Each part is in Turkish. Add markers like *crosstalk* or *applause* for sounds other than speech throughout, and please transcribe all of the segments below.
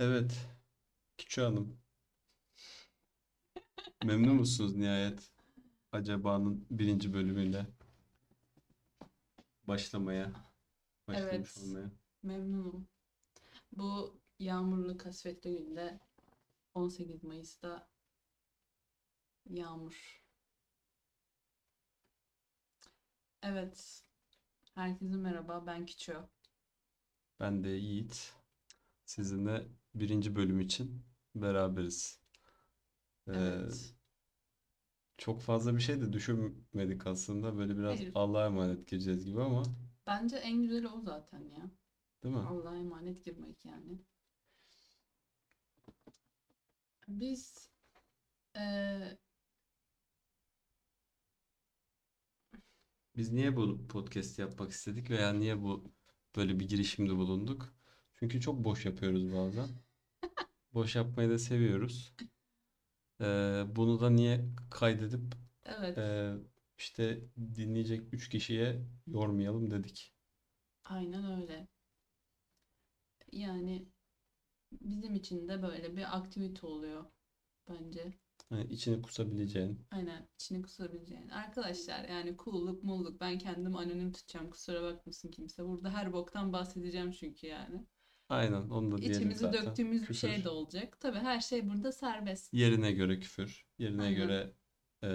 Evet, Küçük Hanım. Memnun musunuz nihayet Acaba'nın birinci bölümüyle başlamaya, başlamış Evet, olmaya? memnunum. Bu yağmurlu kasvetli günde 18 Mayıs'ta yağmur. Evet, herkese merhaba. Ben Küçü. Ben de Yiğit. Sizinle birinci bölüm için beraberiz. Ee, Evet. çok fazla bir şey de düşünmedik aslında. Böyle biraz Hayır. Allah'a emanet gireceğiz gibi ama Bence en güzeli o zaten ya. değil mi? Allah'a emanet girmek yani. Biz eee, Biz niye bu podcast yapmak istedik veya niye bu böyle bir girişimde bulunduk? Çünkü çok boş yapıyoruz bazen. Boş yapmayı da seviyoruz. Ee, bunu da niye kaydedip evet, e, işte dinleyecek 3 kişiye yormayalım dedik. aynen öyle. Yani bizim için de böyle bir aktivite oluyor bence. Hani içini kusabileceğin. Aynen içini kusabileceğin. Arkadaşlar yani cool'luk mulluk ben kendimi anonim tutacağım kusura bakmasın kimse. Burada her boktan bahsedeceğim çünkü yani. Aynen onu da diyelim İçimizi zaten. döktüğümüz bir şey Küfür. de olacak. Tabii her şey burada serbest. Yerine göre küfür. Yerine Aynen. göre e,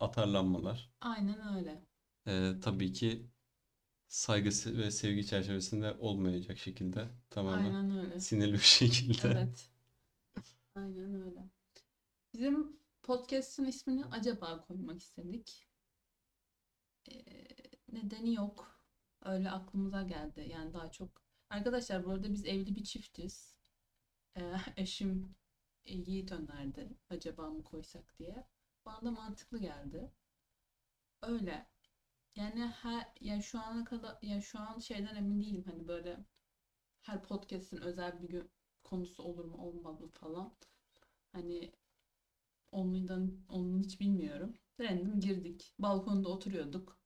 atarlanmalar. Aynen öyle. E, tabii ki saygısı ve sevgi çerçevesinde olmayacak şekilde tamamen Aynen öyle. sinirli bir şekilde. Evet. Aynen öyle. Bizim podcast'ın ismini acaba koymak istedik. Ee, nedeni yok. Öyle aklımıza geldi. Yani daha çok. Arkadaşlar bu arada biz evli bir çiftiz. Ee, *laughs* eşim e, Yiğit önerdi. Acaba mı koysak diye. Bana da mantıklı geldi. Öyle. Yani her ya şu ana kadar ya şu an şeyden emin değilim hani böyle her podcast'in özel bir gün konusu olur mu olmaz mı falan. Hani ondan onun hiç bilmiyorum. Random girdik. Balkonda oturuyorduk.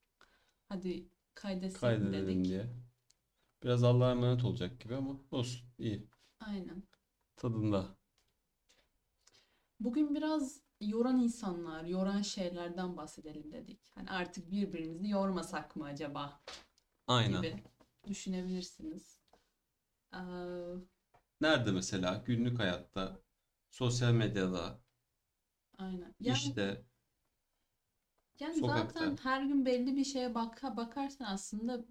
Hadi Kaydedelim dedik. diye. Biraz Allah'a emanet olacak gibi ama olsun. iyi. Aynen. Tadında. Bugün biraz yoran insanlar, yoran şeylerden bahsedelim dedik. Hani artık birbirimizi yormasak mı acaba Aynen. gibi düşünebilirsiniz. Ee, Nerede mesela? Günlük hayatta, sosyal medyada, aynen. Yani işte, Yani sokakta. zaten her gün belli bir şeye bak bakarsan aslında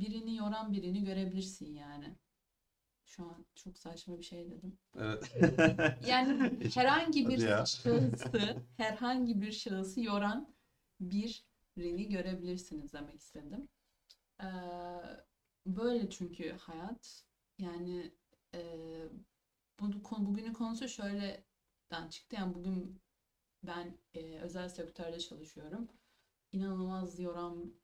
birini yoran birini görebilirsin yani. Şu an çok saçma bir şey dedim. Evet. *laughs* Yani herhangi bir şahısı, *laughs* herhangi bir şahısı yoran birini görebilirsiniz demek istedim. Ee, böyle çünkü hayat. Yani e, bu konu bugünün konusu şöyleden çıktı. Yani bugün ben e, özel sektörde çalışıyorum. İnanılmaz yoran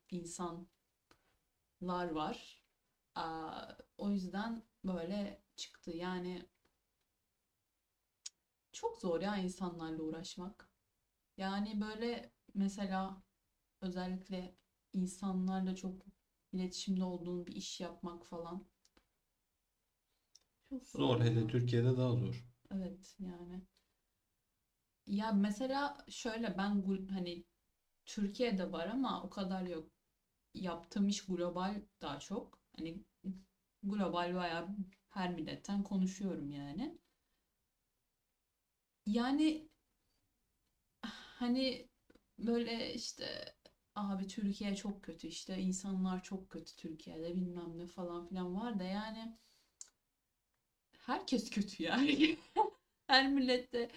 insanlar var. Aa, o yüzden böyle çıktı. Yani çok zor ya insanlarla uğraşmak. Yani böyle mesela özellikle insanlarla çok iletişimde olduğun bir iş yapmak falan çok zor Zor. Hele. Türkiye'de daha zor. Evet yani. Ya mesela şöyle ben hani Türkiye'de var ama o kadar yok. Yaptığım iş global daha çok. Hani global bayağı her milletten konuşuyorum yani. Yani hani böyle işte abi Türkiye çok kötü işte insanlar çok kötü Türkiye'de bilmem ne falan filan var da yani herkes kötü yani. *laughs* Her millette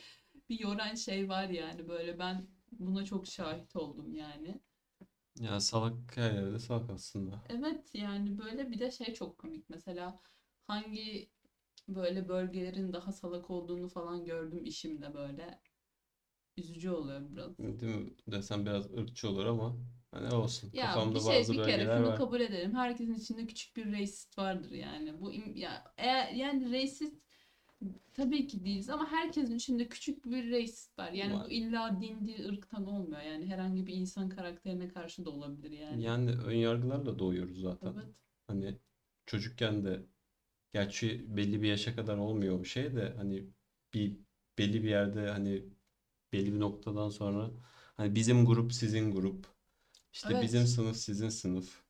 bir yoran şey var yani böyle ben buna çok şahit oldum yani. Ya salak her yerde salak aslında. Evet yani böyle bir de şey çok komik mesela hangi böyle bölgelerin daha salak olduğunu falan gördüm işimde böyle üzücü oluyor biraz. Değil mi? Desem biraz ırkçı olur ama hani olsun. Ya Kafamda bir şey bazı bir kere şunu var. kabul edelim. Herkesin içinde küçük bir racist vardır yani. Bu im- ya eğer yani racist tabii ki değiliz ama herkesin içinde küçük bir racist var. Yani Var. bu illa din, dil, ırktan olmuyor. Yani herhangi bir insan karakterine karşı da olabilir yani. Yani ön yargılarla doğuyoruz zaten. Evet. Hani çocukken de Gerçi belli bir yaşa kadar olmuyor bir şey de hani bir belli bir yerde hani belli bir noktadan sonra hani bizim grup sizin grup işte bizim Evet. sınıf sizin sınıf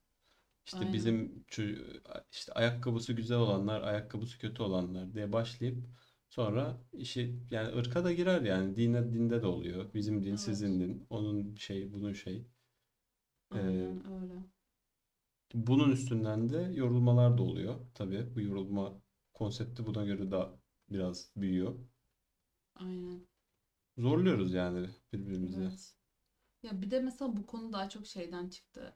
işte Aynen. bizim ço- işte ayakkabısı güzel olanlar ayakkabısı kötü olanlar diye başlayıp sonra işi yani ırka da girer yani dine dinde de oluyor bizim din Evet. sizin din onun şey bunun şey Ee, Aynen öyle. bunun üstünden de yorulmalar da oluyor tabii bu yorulma konsepti buna göre de biraz büyüyor Aynen. zorluyoruz yani birbirimizi. Evet. Ya bir de mesela bu konu daha çok şeyden çıktı.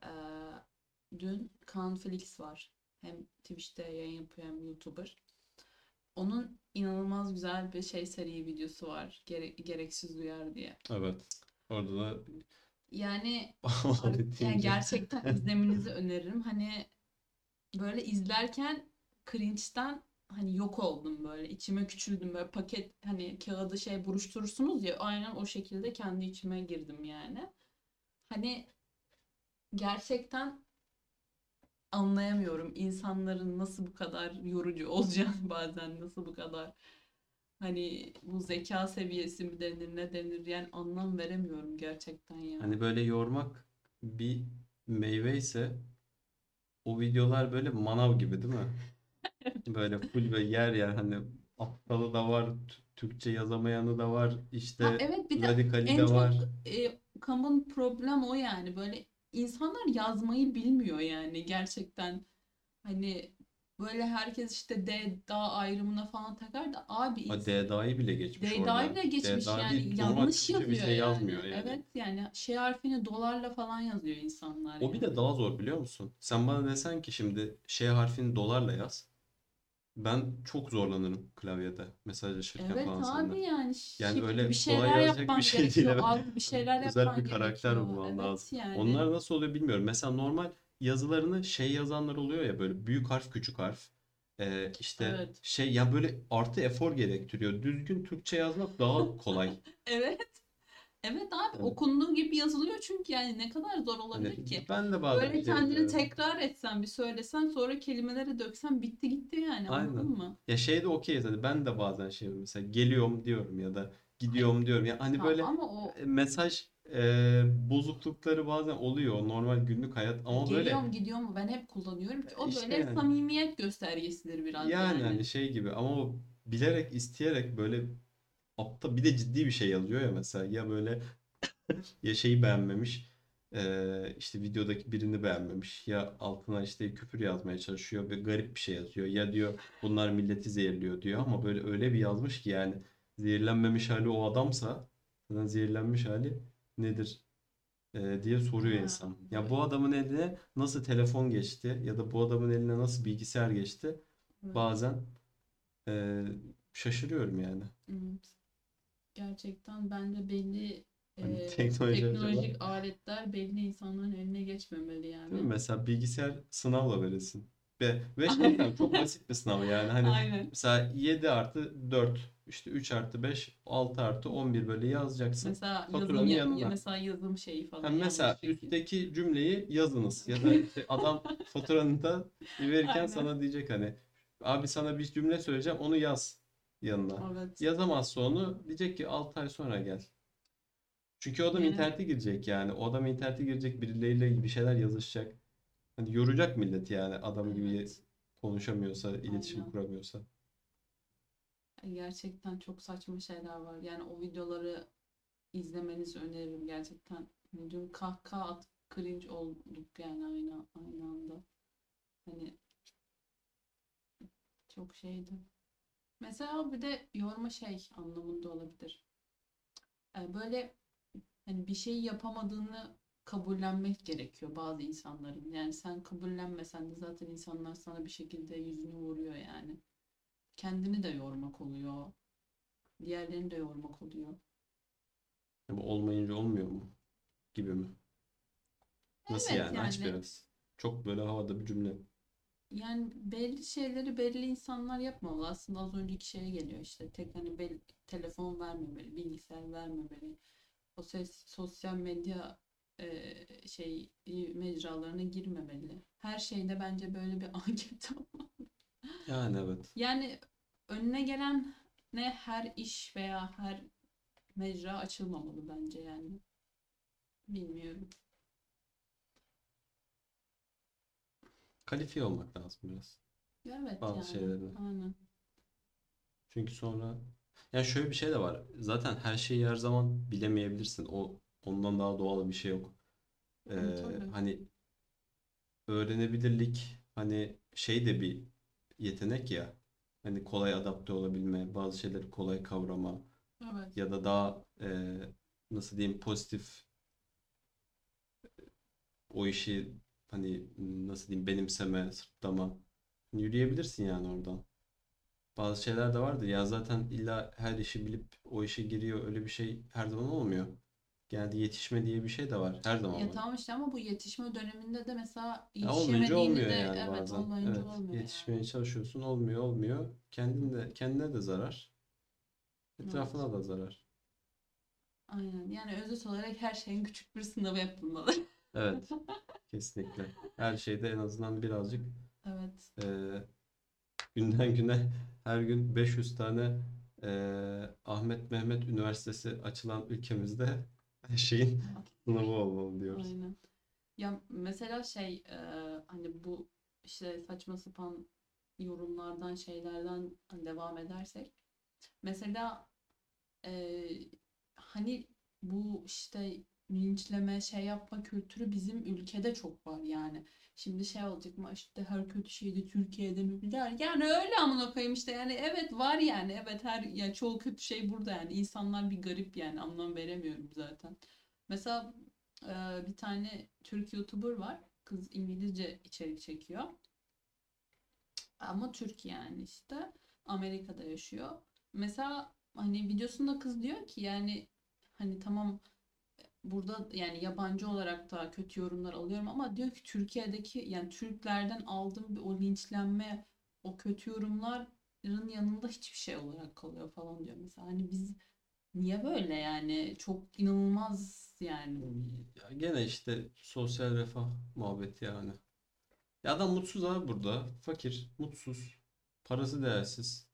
Dün Kaan Felix var. Hem Twitch'te yayın yapıyor hem YouTuber. Onun inanılmaz güzel bir şey seri videosu var. Gere- gereksiz duyar diye. Evet. Orada da Yani *laughs* yani gerçekten *laughs* izlemenizi öneririm. Hani böyle izlerken cringe'den hani yok oldum böyle. İçime küçüldüm böyle paket hani kağıdı şey buruşturursunuz ya aynen o şekilde kendi içime girdim yani. Hani gerçekten anlayamıyorum insanların nasıl bu kadar yorucu *laughs* olacağını bazen nasıl bu kadar hani bu zeka seviyesi mi denir ne denir yani anlam veremiyorum gerçekten ya. hani böyle yormak bir meyve ise o videolar böyle manav gibi değil mi? *laughs* Böyle full ve yer yer hani aptalı da var, Türkçe yazamayanı da var, Ha işte evet bir de radikali en de çok var. e, common problem o yani böyle insanlar yazmayı bilmiyor yani gerçekten hani böyle herkes işte D da ayrımına falan takar da abi Ha, ins- DDA'yı bile geçmiş D'yi orada. bile geçmiş DDA yani yanlış bir yazıyor şey yani. yazmıyor yani. Evet yani şey harfini dolarla falan yazıyor insanlar O bir de yani. daha zor biliyor musun? Sen bana desen ki şimdi şey harfini dolarla yaz. Ben çok zorlanırım klavyede mesajlaşırken Evet falan abi seninle. yani Yani shift öyle bir kolay şeyler yazacak bir şey değil gerekiyor. evet. Alt bir şeyler Özel bir karakter bulman Evet lazım. yani. Onlar nasıl oluyor bilmiyorum. Mesela normal yazılarını şey yazanlar oluyor ya böyle büyük harf küçük harf. Ee, işte Evet. şey ya böyle artı efor gerektiriyor. Düzgün Türkçe yazmak daha kolay. *laughs* Evet. Evet abi Yani, okunduğu gibi yazılıyor çünkü yani ne kadar zor olabilir ki? ben de bazen Böyle kendini tekrar etsen bir söylesen sonra kelimeleri döksen bitti gitti yani anladın Aynen. mı? Ya şey de okeyiz hani ben de bazen şey mesela geliyorum diyorum ya da gidiyorum diyorum. Ya hani Ha, böyle ama o e, mesaj e, bozuklukları bazen oluyor normal günlük hayat ama böyle geliyor mu gidiyor mu ben hep kullanıyorum ki o işte böyle yani samimiyet göstergesidir biraz yani yani. hani şey gibi ama o bilerek isteyerek böyle apta bir de ciddi bir şey yazıyor ya mesela ya böyle ya şeyi beğenmemiş e, işte videodaki birini beğenmemiş ya altına işte küfür yazmaya çalışıyor ve garip bir şey yazıyor ya diyor bunlar milleti zehirliyor diyor ama böyle öyle bir yazmış ki yani zehirlenmemiş hali o adamsa zaten zehirlenmiş hali nedir e, diye soruyor insan. Ya bu adamın eline nasıl telefon geçti ya da bu adamın eline nasıl bilgisayar geçti bazen e, şaşırıyorum yani. Evet. Gerçekten bence belli Hani e, teknoloji acaba teknolojik aletler belli insanların eline geçmemeli değil mi? yani. Mesela bilgisayar sınavla verilsin. Ve, ve *laughs* şey tamam, çok basit bir sınav yani. Hani Aynen. mesela 7 artı 4 işte 3 artı 5 6 artı 11 böyle yazacaksın. Mesela yazım Faturanın ya, yanına. mesela yazım şeyi falan Hem mesela üstteki cümleyi yazınız ya da işte *laughs* adam faturanı da verirken Aynen. sana diyecek hani abi sana bir cümle söyleyeceğim onu yaz yanına. Evet. Yazamazsa onu diyecek ki 6 ay sonra gel. Çünkü o adam Yani internete girecek yani. O adam internete girecek birileriyle bir şeyler yazışacak. Hani yoracak millet yani adam gibi evet. konuşamıyorsa, iletişim Aynen. kuramıyorsa. Gerçekten çok saçma şeyler var. Yani o videoları izlemenizi öneririm gerçekten. Hani Dün kahkaha atıp cringe olduk yani aynı aynı anda. Hani çok şeydi. Mesela bir de yorma şey anlamında olabilir. Yani böyle hani bir şeyi yapamadığını kabullenmek gerekiyor bazı insanların. Yani sen kabullenmesen de zaten insanlar sana bir şekilde yüzünü vuruyor yani. Kendini de yormak oluyor. Diğerlerini de yormak oluyor. Bu olmayınca olmuyor mu? Gibi mi? Nasıl Evet yani? Aç yani biraz. Çok böyle havada bir cümle. Yani belli şeyleri belli insanlar yapmamalı. Aslında az önceki şeye geliyor işte. Tek hani bel- telefon vermemeli, bilgisayar vermemeli. O ses, sosyal medya e, şey e, mecralarına girmemeli. Her şeyde bence böyle bir *laughs* anket olmalı. Yani evet. Yani önüne gelen ne her iş veya her mecra açılmamalı bence yani. Bilmiyorum. Kalifiye olmak lazım biraz. Evet Bazı yani. şeylerde. Aynen. Çünkü sonra yani şöyle bir şey de var. Zaten her şeyi her zaman bilemeyebilirsin. O ondan daha doğal bir şey yok. Ee, tabii. hani öğrenebilirlik hani şey de bir yetenek ya. Hani kolay adapte olabilme, bazı şeyleri kolay kavrama Evet. ya da daha e, nasıl diyeyim pozitif o işi hani nasıl diyeyim benimseme, sırtlama yürüyebilirsin yani oradan. Bazı şeyler de vardır ya zaten illa her işi bilip o işe giriyor öyle bir şey her zaman olmuyor. Genelde yetişme diye bir şey de var. Her zaman Ya var. tamam işte ama bu yetişme döneminde de mesela Ya olmayınca yetişemediğini olmuyor de yani evet bazen. olmayınca Evet, olmuyor yani. yetişmeye çalışıyorsun olmuyor olmuyor. Kendin de kendine de zarar, Evet. etrafına da zarar. Aynen. Yani özet olarak her şeyin küçük bir sınavı yapılmalı. Evet, *laughs* kesinlikle. Her şeyde en azından birazcık Evet. eee, günden güne her gün 500 tane eee, Ahmet Mehmet Üniversitesi açılan ülkemizde her şeyin *laughs* sınavı olmalı diyoruz. Aynen. Ya mesela şey e, hani bu işte saçma sapan yorumlardan şeylerden devam edersek mesela e, hani bu işte linçleme şey yapma kültürü bizim ülkede çok var yani. Şimdi şey olacak mı işte her kötü şeyi de Türkiye'de mi bilir? Yani öyle amına koyayım işte yani evet var yani evet her yani çoğu kötü şey burada yani insanlar bir garip yani anlam veremiyorum zaten. Mesela ee, bir tane Türk YouTuber var. Kız İngilizce içerik çekiyor. Ama Türk yani işte. Amerika'da yaşıyor. Mesela hani videosunda kız diyor ki yani hani tamam burada yani yabancı olarak da kötü yorumlar alıyorum ama diyor ki Türkiye'deki yani Türklerden aldığım o linçlenme o kötü yorumların yanında hiçbir şey olarak kalıyor falan diyor mesela. Hani biz niye böyle yani çok inanılmaz yani. Ya gene işte sosyal refah muhabbeti yani. Ya adam mutsuz abi burada. Fakir, mutsuz. Parası değersiz.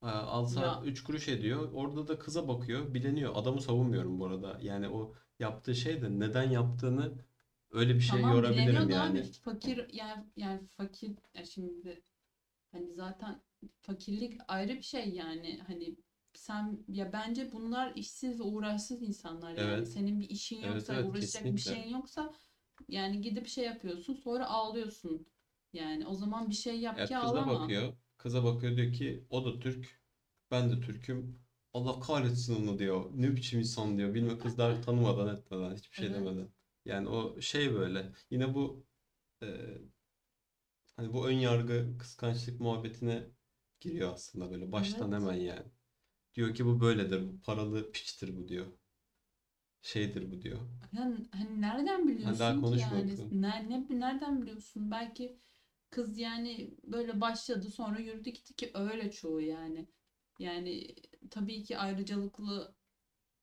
Ha, Alsa Ya 3 kuruş ediyor. Orada da kıza bakıyor. Bileniyor. Adamı savunmuyorum bu arada. Yani o yaptığı şey de neden yaptığını öyle bir şeye Tamam yorabilirim da abi yani. fakir yani yani fakir ya şimdi hani zaten fakirlik ayrı bir şey yani hani sen ya bence bunlar işsiz ve uğraşsız insanlar yani Evet. senin bir işin Evet yoksa evet uğraşacak bir kesinlikle. şeyin yoksa yani gidip şey yapıyorsun sonra ağlıyorsun yani o zaman bir şey yap Ya ki kıza ağlama bakıyor. Kıza bakıyor diyor ki o da Türk. Ben de Türk'üm. Allah kahretsin onu diyor. Ne biçim insan diyor. Bilmem kızlar tanımadan etmeden hiçbir şey evet demeden. Yani o şey böyle. Yine bu e, hani bu ön yargı kıskançlık muhabbetine giriyor aslında böyle baştan evet hemen yani. Diyor ki bu böyledir. Bu paralı piçtir bu diyor. Şeydir bu diyor. yani hani nereden Hani daha biliyorsun ki yani ne, ne nereden biliyorsun belki kız yani böyle başladı sonra yürüdü gitti ki öyle çoğu yani. Yani tabii ki ayrıcalıklı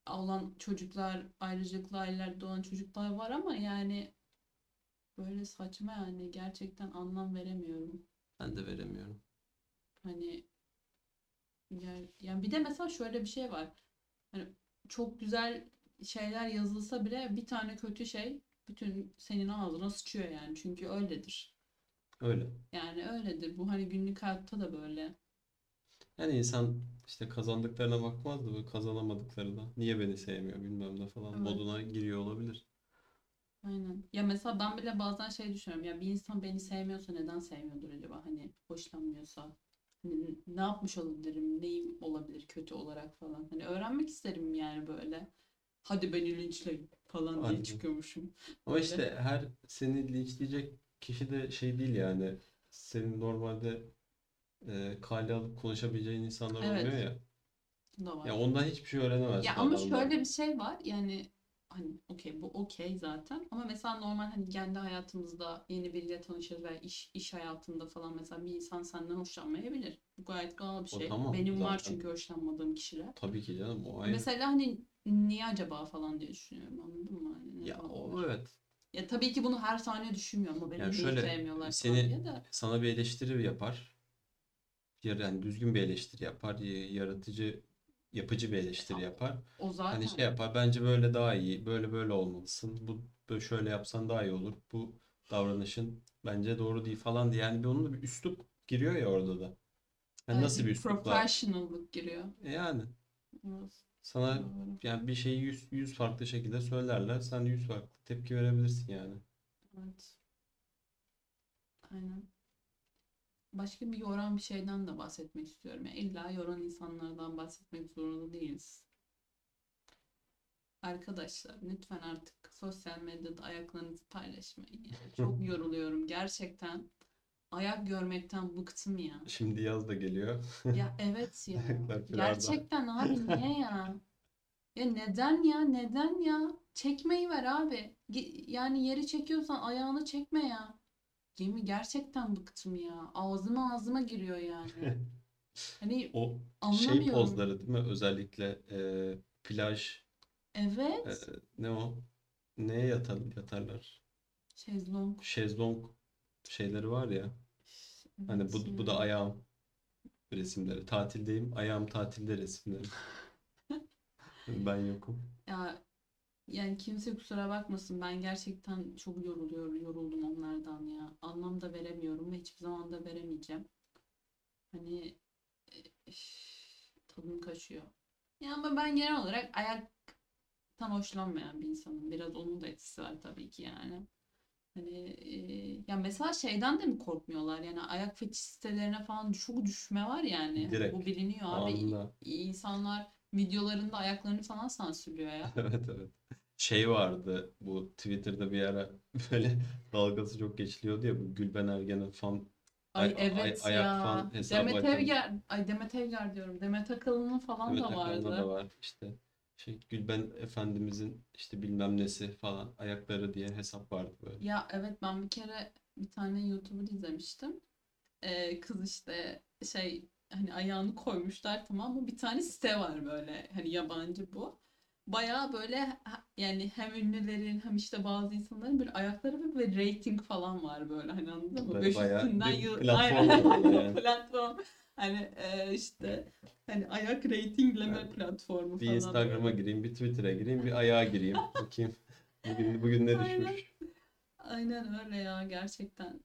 olan çocuklar, ayrıcalıklı ailelerde olan çocuklar var ama yani böyle saçma yani gerçekten anlam veremiyorum. Ben de veremiyorum. Hani ger- yani bir de mesela şöyle bir şey var. Hani çok güzel şeyler yazılsa bile bir tane kötü şey bütün senin ağzına sıçıyor yani. Çünkü öyledir. Öyle. Yani öyledir. Bu hani günlük hayatta da böyle. Yani insan işte kazandıklarına bakmaz da böyle kazanamadıklarına. Niye beni sevmiyor bilmem ne falan Evet. moduna giriyor olabilir. Aynen. Ya mesela ben bile bazen şey düşünüyorum. Ya bir insan beni sevmiyorsa neden sevmiyordur acaba? Hani hoşlanmıyorsa. Hani ne yapmış olabilirim? Neyim olabilir kötü olarak falan. Hani öğrenmek isterim yani böyle. Hadi beni linçleyin falan diye Aynen. çıkıyormuşum. Ama Böyle. işte her seni linçleyecek kişi de şey değil yani. Senin normalde e, kale alıp konuşabileceğin insanlar Evet. ya. Bu da Ya ondan hiçbir şey öğrenemezsin Ya ama adamdan. şöyle bir şey var. Yani hani okey bu okey zaten. Ama mesela normal hani kendi hayatımızda yeni biriyle tanışırız veya iş, iş hayatında falan mesela bir insan senden hoşlanmayabilir. Bu gayet doğal bir O şey. tamam Benim var zaten. çünkü hoşlanmadığım kişiler. Tabii ki canım o ayrı. Mesela hani niye acaba falan diye düşünüyorum anladın mı? Hani ne Ya o evet. Ya tabii ki bunu her saniye düşünmüyorum ama beni Yani şöyle sevmiyorlar falan seni diye de. sana bir eleştiri yapar. yani düzgün bir eleştiri yapar, yaratıcı, yapıcı bir eleştiri yapar. O Hani zaten. şey yapar, bence böyle daha iyi, böyle böyle olmalısın, bu böyle şöyle yapsan daha iyi olur, bu davranışın bence doğru değil falan diye. Yani bir onun da bir üslup giriyor ya orada da. Yani Evet, nasıl bir üslupla? professionallık giriyor. E Yani Evet, sana yani bir şeyi yüz, yüz farklı şekilde söylerler, sen de yüz farklı tepki verebilirsin yani. Evet. Aynen. Başka bir yoran bir şeyden de bahsetmek istiyorum. Yani illa yoran insanlardan bahsetmek zorunda değiliz. Arkadaşlar lütfen artık sosyal medyada ayaklarınızı paylaşmayın. Yani *laughs* çok yoruluyorum gerçekten. Ayak görmekten bıktım ya. Şimdi yaz da geliyor. Ya evet ya. *laughs* Gerçekten abi niye ya? Ya neden ya? Neden ya? Çekmeyi ver abi. Yani yeri çekiyorsan ayağını çekme ya. Gemi gerçekten bıktım ya. Ağzıma ağzıma giriyor yani. *laughs* Hani O şey anlamıyorum. pozları değil mi? Özellikle e, plaj e, Evet. ne o? Neye yatar, yatarlar? Şezlong. Şezlong şeyleri var ya. Hani bu, bu da ya. ayağım resimleri. Tatildeyim. Ayağım tatilde resimleri. *laughs* Ben yokum. Ya yani kimse kusura bakmasın ben gerçekten çok yoruluyorum, yoruldum onlardan ya. Anlam da veremiyorum ve hiçbir zaman da veremeyeceğim. Hani e, üf, tadım kaçıyor. Ya ama ben genel olarak ayaktan hoşlanmayan bir insanım. Biraz onun da etkisi var tabii ki yani. Hani e, ya mesela şeyden de mi korkmuyorlar? Yani ayak fetiş sitelerine falan çok düşme var yani. Direkt Bu biliniyor abi. anında. İnsanlar videolarında ayaklarını falan sansürlüyor ya. *laughs* Evet evet. Şey vardı bu Twitter'da bir ara *laughs* böyle dalgası çok geçiliyordu ya bu Gülben Ergen'in fan Ay ay, ay- evet ayak ya. fan hesabı Demet Evgar, ay Demet Evgar diyorum. Demet Akalın'ın falan Demet da Akalın'da da vardı. var işte şey Gülben Efendimizin işte bilmem nesi falan ayakları diye hesap vardı böyle. Ya evet ben bir kere bir tane YouTuber izlemiştim. Ee, kız işte şey hani ayağını koymuşlar tamam mı? Bir tane site var böyle hani yabancı bu. Bayağı böyle yani hem ünlülerin hem işte bazı insanların böyle ayakları ve rating falan var böyle hani anladın mı? Böyle 5 bayağı üstünden bir platform aynen yani. *laughs* platform hani e, işte hani ayak ratingleme Yani platformu bir falan Instagram'a böyle. gireyim, bir Twitter'a gireyim, bir ayağa gireyim. *laughs* Bakayım bugün bugün ne Aynen. düşmüş. Aynen öyle ya gerçekten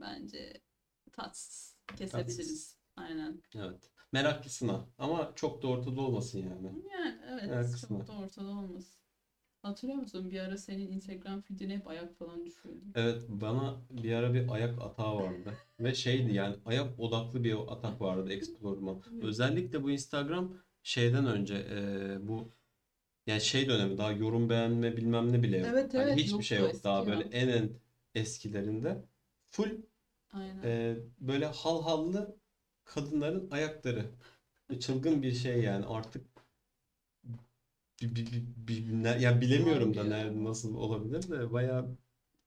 bence tatsız Tatsız. kesebiliriz. Aynen. Evet. Meraklısına ama çok da ortada olmasın yani. Yani evet Meraklısına. çok da ortada olmasın. Hatırlıyor musun bir ara senin Instagram feedine hep ayak falan düşüyordu. Evet bana bir ara bir ayak atağı vardı. Ve şeydi yani ayak odaklı bir atak vardı Explore'uma. Özellikle bu Instagram şeyden önce e, bu yani şey dönemi daha yorum beğenme bilmem ne bile yok. Evet Hani evet hiçbir şey yok. Daha eski böyle ya. en en eskilerinde full Aynen. e, böyle hal hallı kadınların ayakları. Çılgın bir şey yani artık bi- bi- bi- ne- ya bilemiyorum da nerede nasıl olabilir de bayağı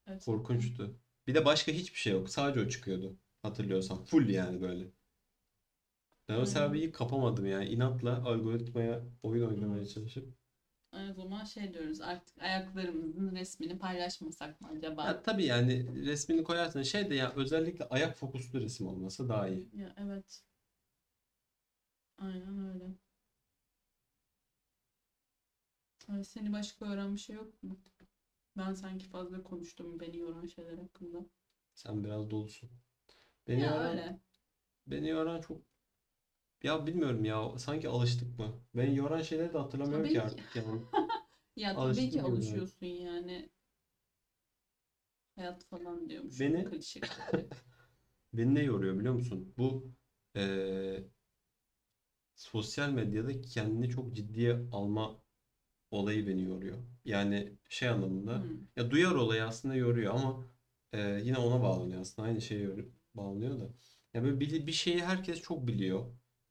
Gerçekten. korkunçtu. Bir de başka hiçbir şey yok. Sadece o çıkıyordu. Hatırlıyorsan. Full yani böyle. Ben o Aynen. sebebi kapamadım yani. İnatla algoritmaya oyun oynamaya Evet. çalışıp. O zaman şey diyoruz artık ayaklarımızın resmini paylaşmasak mı acaba? Ya tabii yani resmini koyarsın. Şey de ya özellikle ayak fokuslu resim olması daha iyi. Ya evet. Aynen öyle. Ay, seni başka öğren bir şey yok mu? Ben sanki fazla konuştum beni yoran şeyler hakkında. Sen biraz dolusun. Beni Ya yoran, öyle. beni yoran çok ya bilmiyorum ya sanki alıştık mı? Beni yoran şeyleri de hatırlamıyorum Tabii ki ki. artık yani. *laughs* Ya tabii Alıştım ki gibi yani. alışıyorsun yani. Hayat falan diyormuş. Beni Klişe *laughs* klişe. beni ne yoruyor biliyor musun? Bu eee, sosyal medyada kendini çok ciddiye alma olayı beni yoruyor. Yani şey anlamında Hmm. ya duyar olayı aslında yoruyor ama e, yine ona bağlanıyor aslında aynı şeye yor- bağlanıyor da. Ya böyle bir, bir şeyi herkes çok biliyor.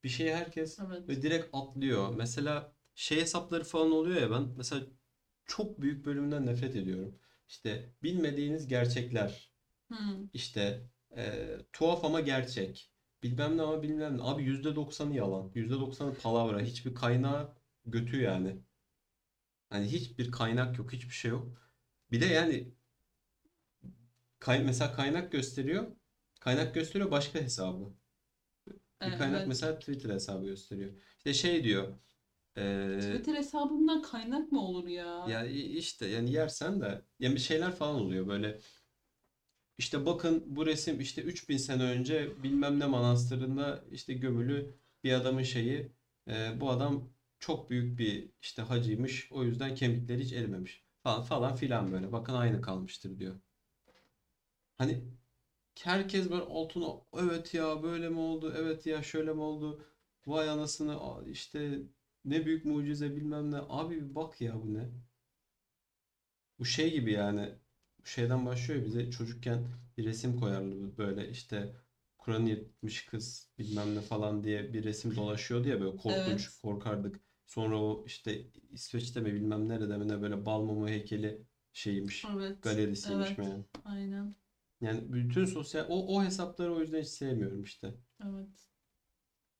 Bir şeyi herkes Evet. böyle direkt atlıyor. Mesela şey hesapları falan oluyor ya ben mesela çok büyük bölümünden nefret ediyorum. İşte bilmediğiniz gerçekler, Hmm. işte e, tuhaf ama gerçek. Bilmem ne ama bilmem ne. Abi %90'ı yalan. %90'ı palavra. Hiçbir kaynağı götü yani. Hani hiçbir kaynak yok, hiçbir şey yok. Bir de yani kay mesela kaynak gösteriyor. Kaynak gösteriyor başka hesabı. Bir E, kaynak evet. mesela Twitter hesabı gösteriyor. İşte şey diyor. eee, Twitter hesabından kaynak mı olur ya? ya işte yani yersen de yani bir şeyler falan oluyor böyle. İşte bakın bu resim işte 3000 sene önce bilmem ne manastırında işte gömülü bir adamın şeyi. Eee, bu adam çok büyük bir işte hacıymış. O yüzden kemikleri hiç erimemiş. Falan falan filan böyle. Bakın aynı kalmıştır diyor. Hani herkes böyle altına evet ya böyle mi oldu? Evet ya şöyle mi oldu? Vay anasını işte ne büyük mucize bilmem ne. Abi bir bak ya bu ne? Bu şey gibi yani bu şeyden başlıyor bize çocukken bir resim koyarlı böyle işte Kur'an'ı yırtmış kız bilmem ne falan diye bir resim dolaşıyordu ya böyle korkunç Evet. korkardık. Sonra o işte İsveç'te mi bilmem nerede mi ne böyle bal mumu heykeli şeymiş Evet. galerisiymiş Evet. meğer. Aynen. Yani bütün sosyal o, o hesapları o yüzden hiç sevmiyorum işte. Evet.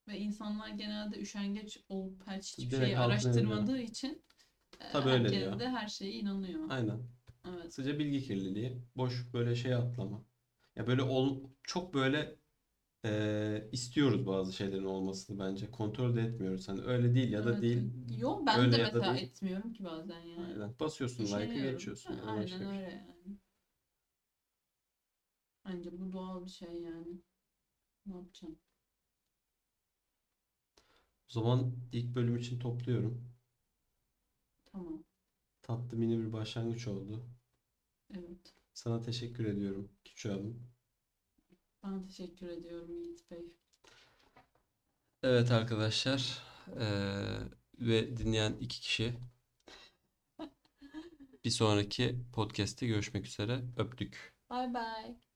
Ve insanlar genelde üşengeç olup her hiçbir Direkt şeyi araştırmadığı için e, Tabii öyle herkes diyor. de her şeye inanıyor. Aynen. Evet. Kısaca bilgi kirliliği, boş böyle şey atlama. Ya böyle ol, çok böyle e, istiyoruz bazı şeylerin olmasını bence. Kontrol de etmiyoruz. Hani öyle değil ya da Evet. değil. Yo ben Öyle de ya da mesela değil. etmiyorum ki bazen yani. Aynen. Basıyorsun like'ı Üşeniyorum. geçiyorsun. Ha, Yani başka Aynen şey. öyle yani. Bence bu doğal bir şey yani. Ne yapacağım? O zaman ilk bölüm için topluyorum. Tamam. Tatlı mini bir başlangıç oldu. Evet. Sana teşekkür ediyorum küçük abim. Ben teşekkür ediyorum Yiğit Bey. Evet arkadaşlar eee, ve dinleyen iki kişi *laughs* bir sonraki podcast'te görüşmek üzere. Öptük. Bye bye.